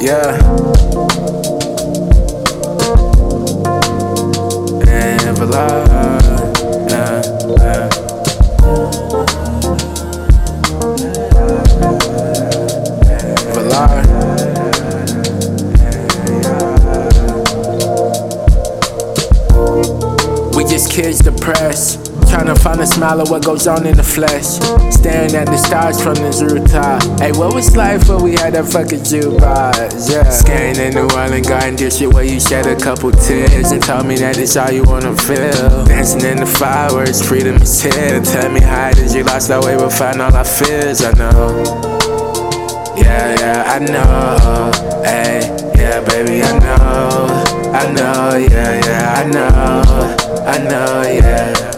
yeah. And Volar, yeah, yeah. Just kids depressed. Trying to find a smile of what goes on in the flesh. Staring at the stars from this rooftop. Hey, what was life when we had that fucking jukebox? Yeah. Skating in New Orleans Garden District where you shed a couple tears and told me that it's all you wanna feel. Dancing in the fireworks, freedom is here. Tell me how did you lost that way, but find all our fears. I know. Yeah, yeah, I know. Hey, yeah, baby, I know. I know, yeah, yeah, I know. I know, yeah.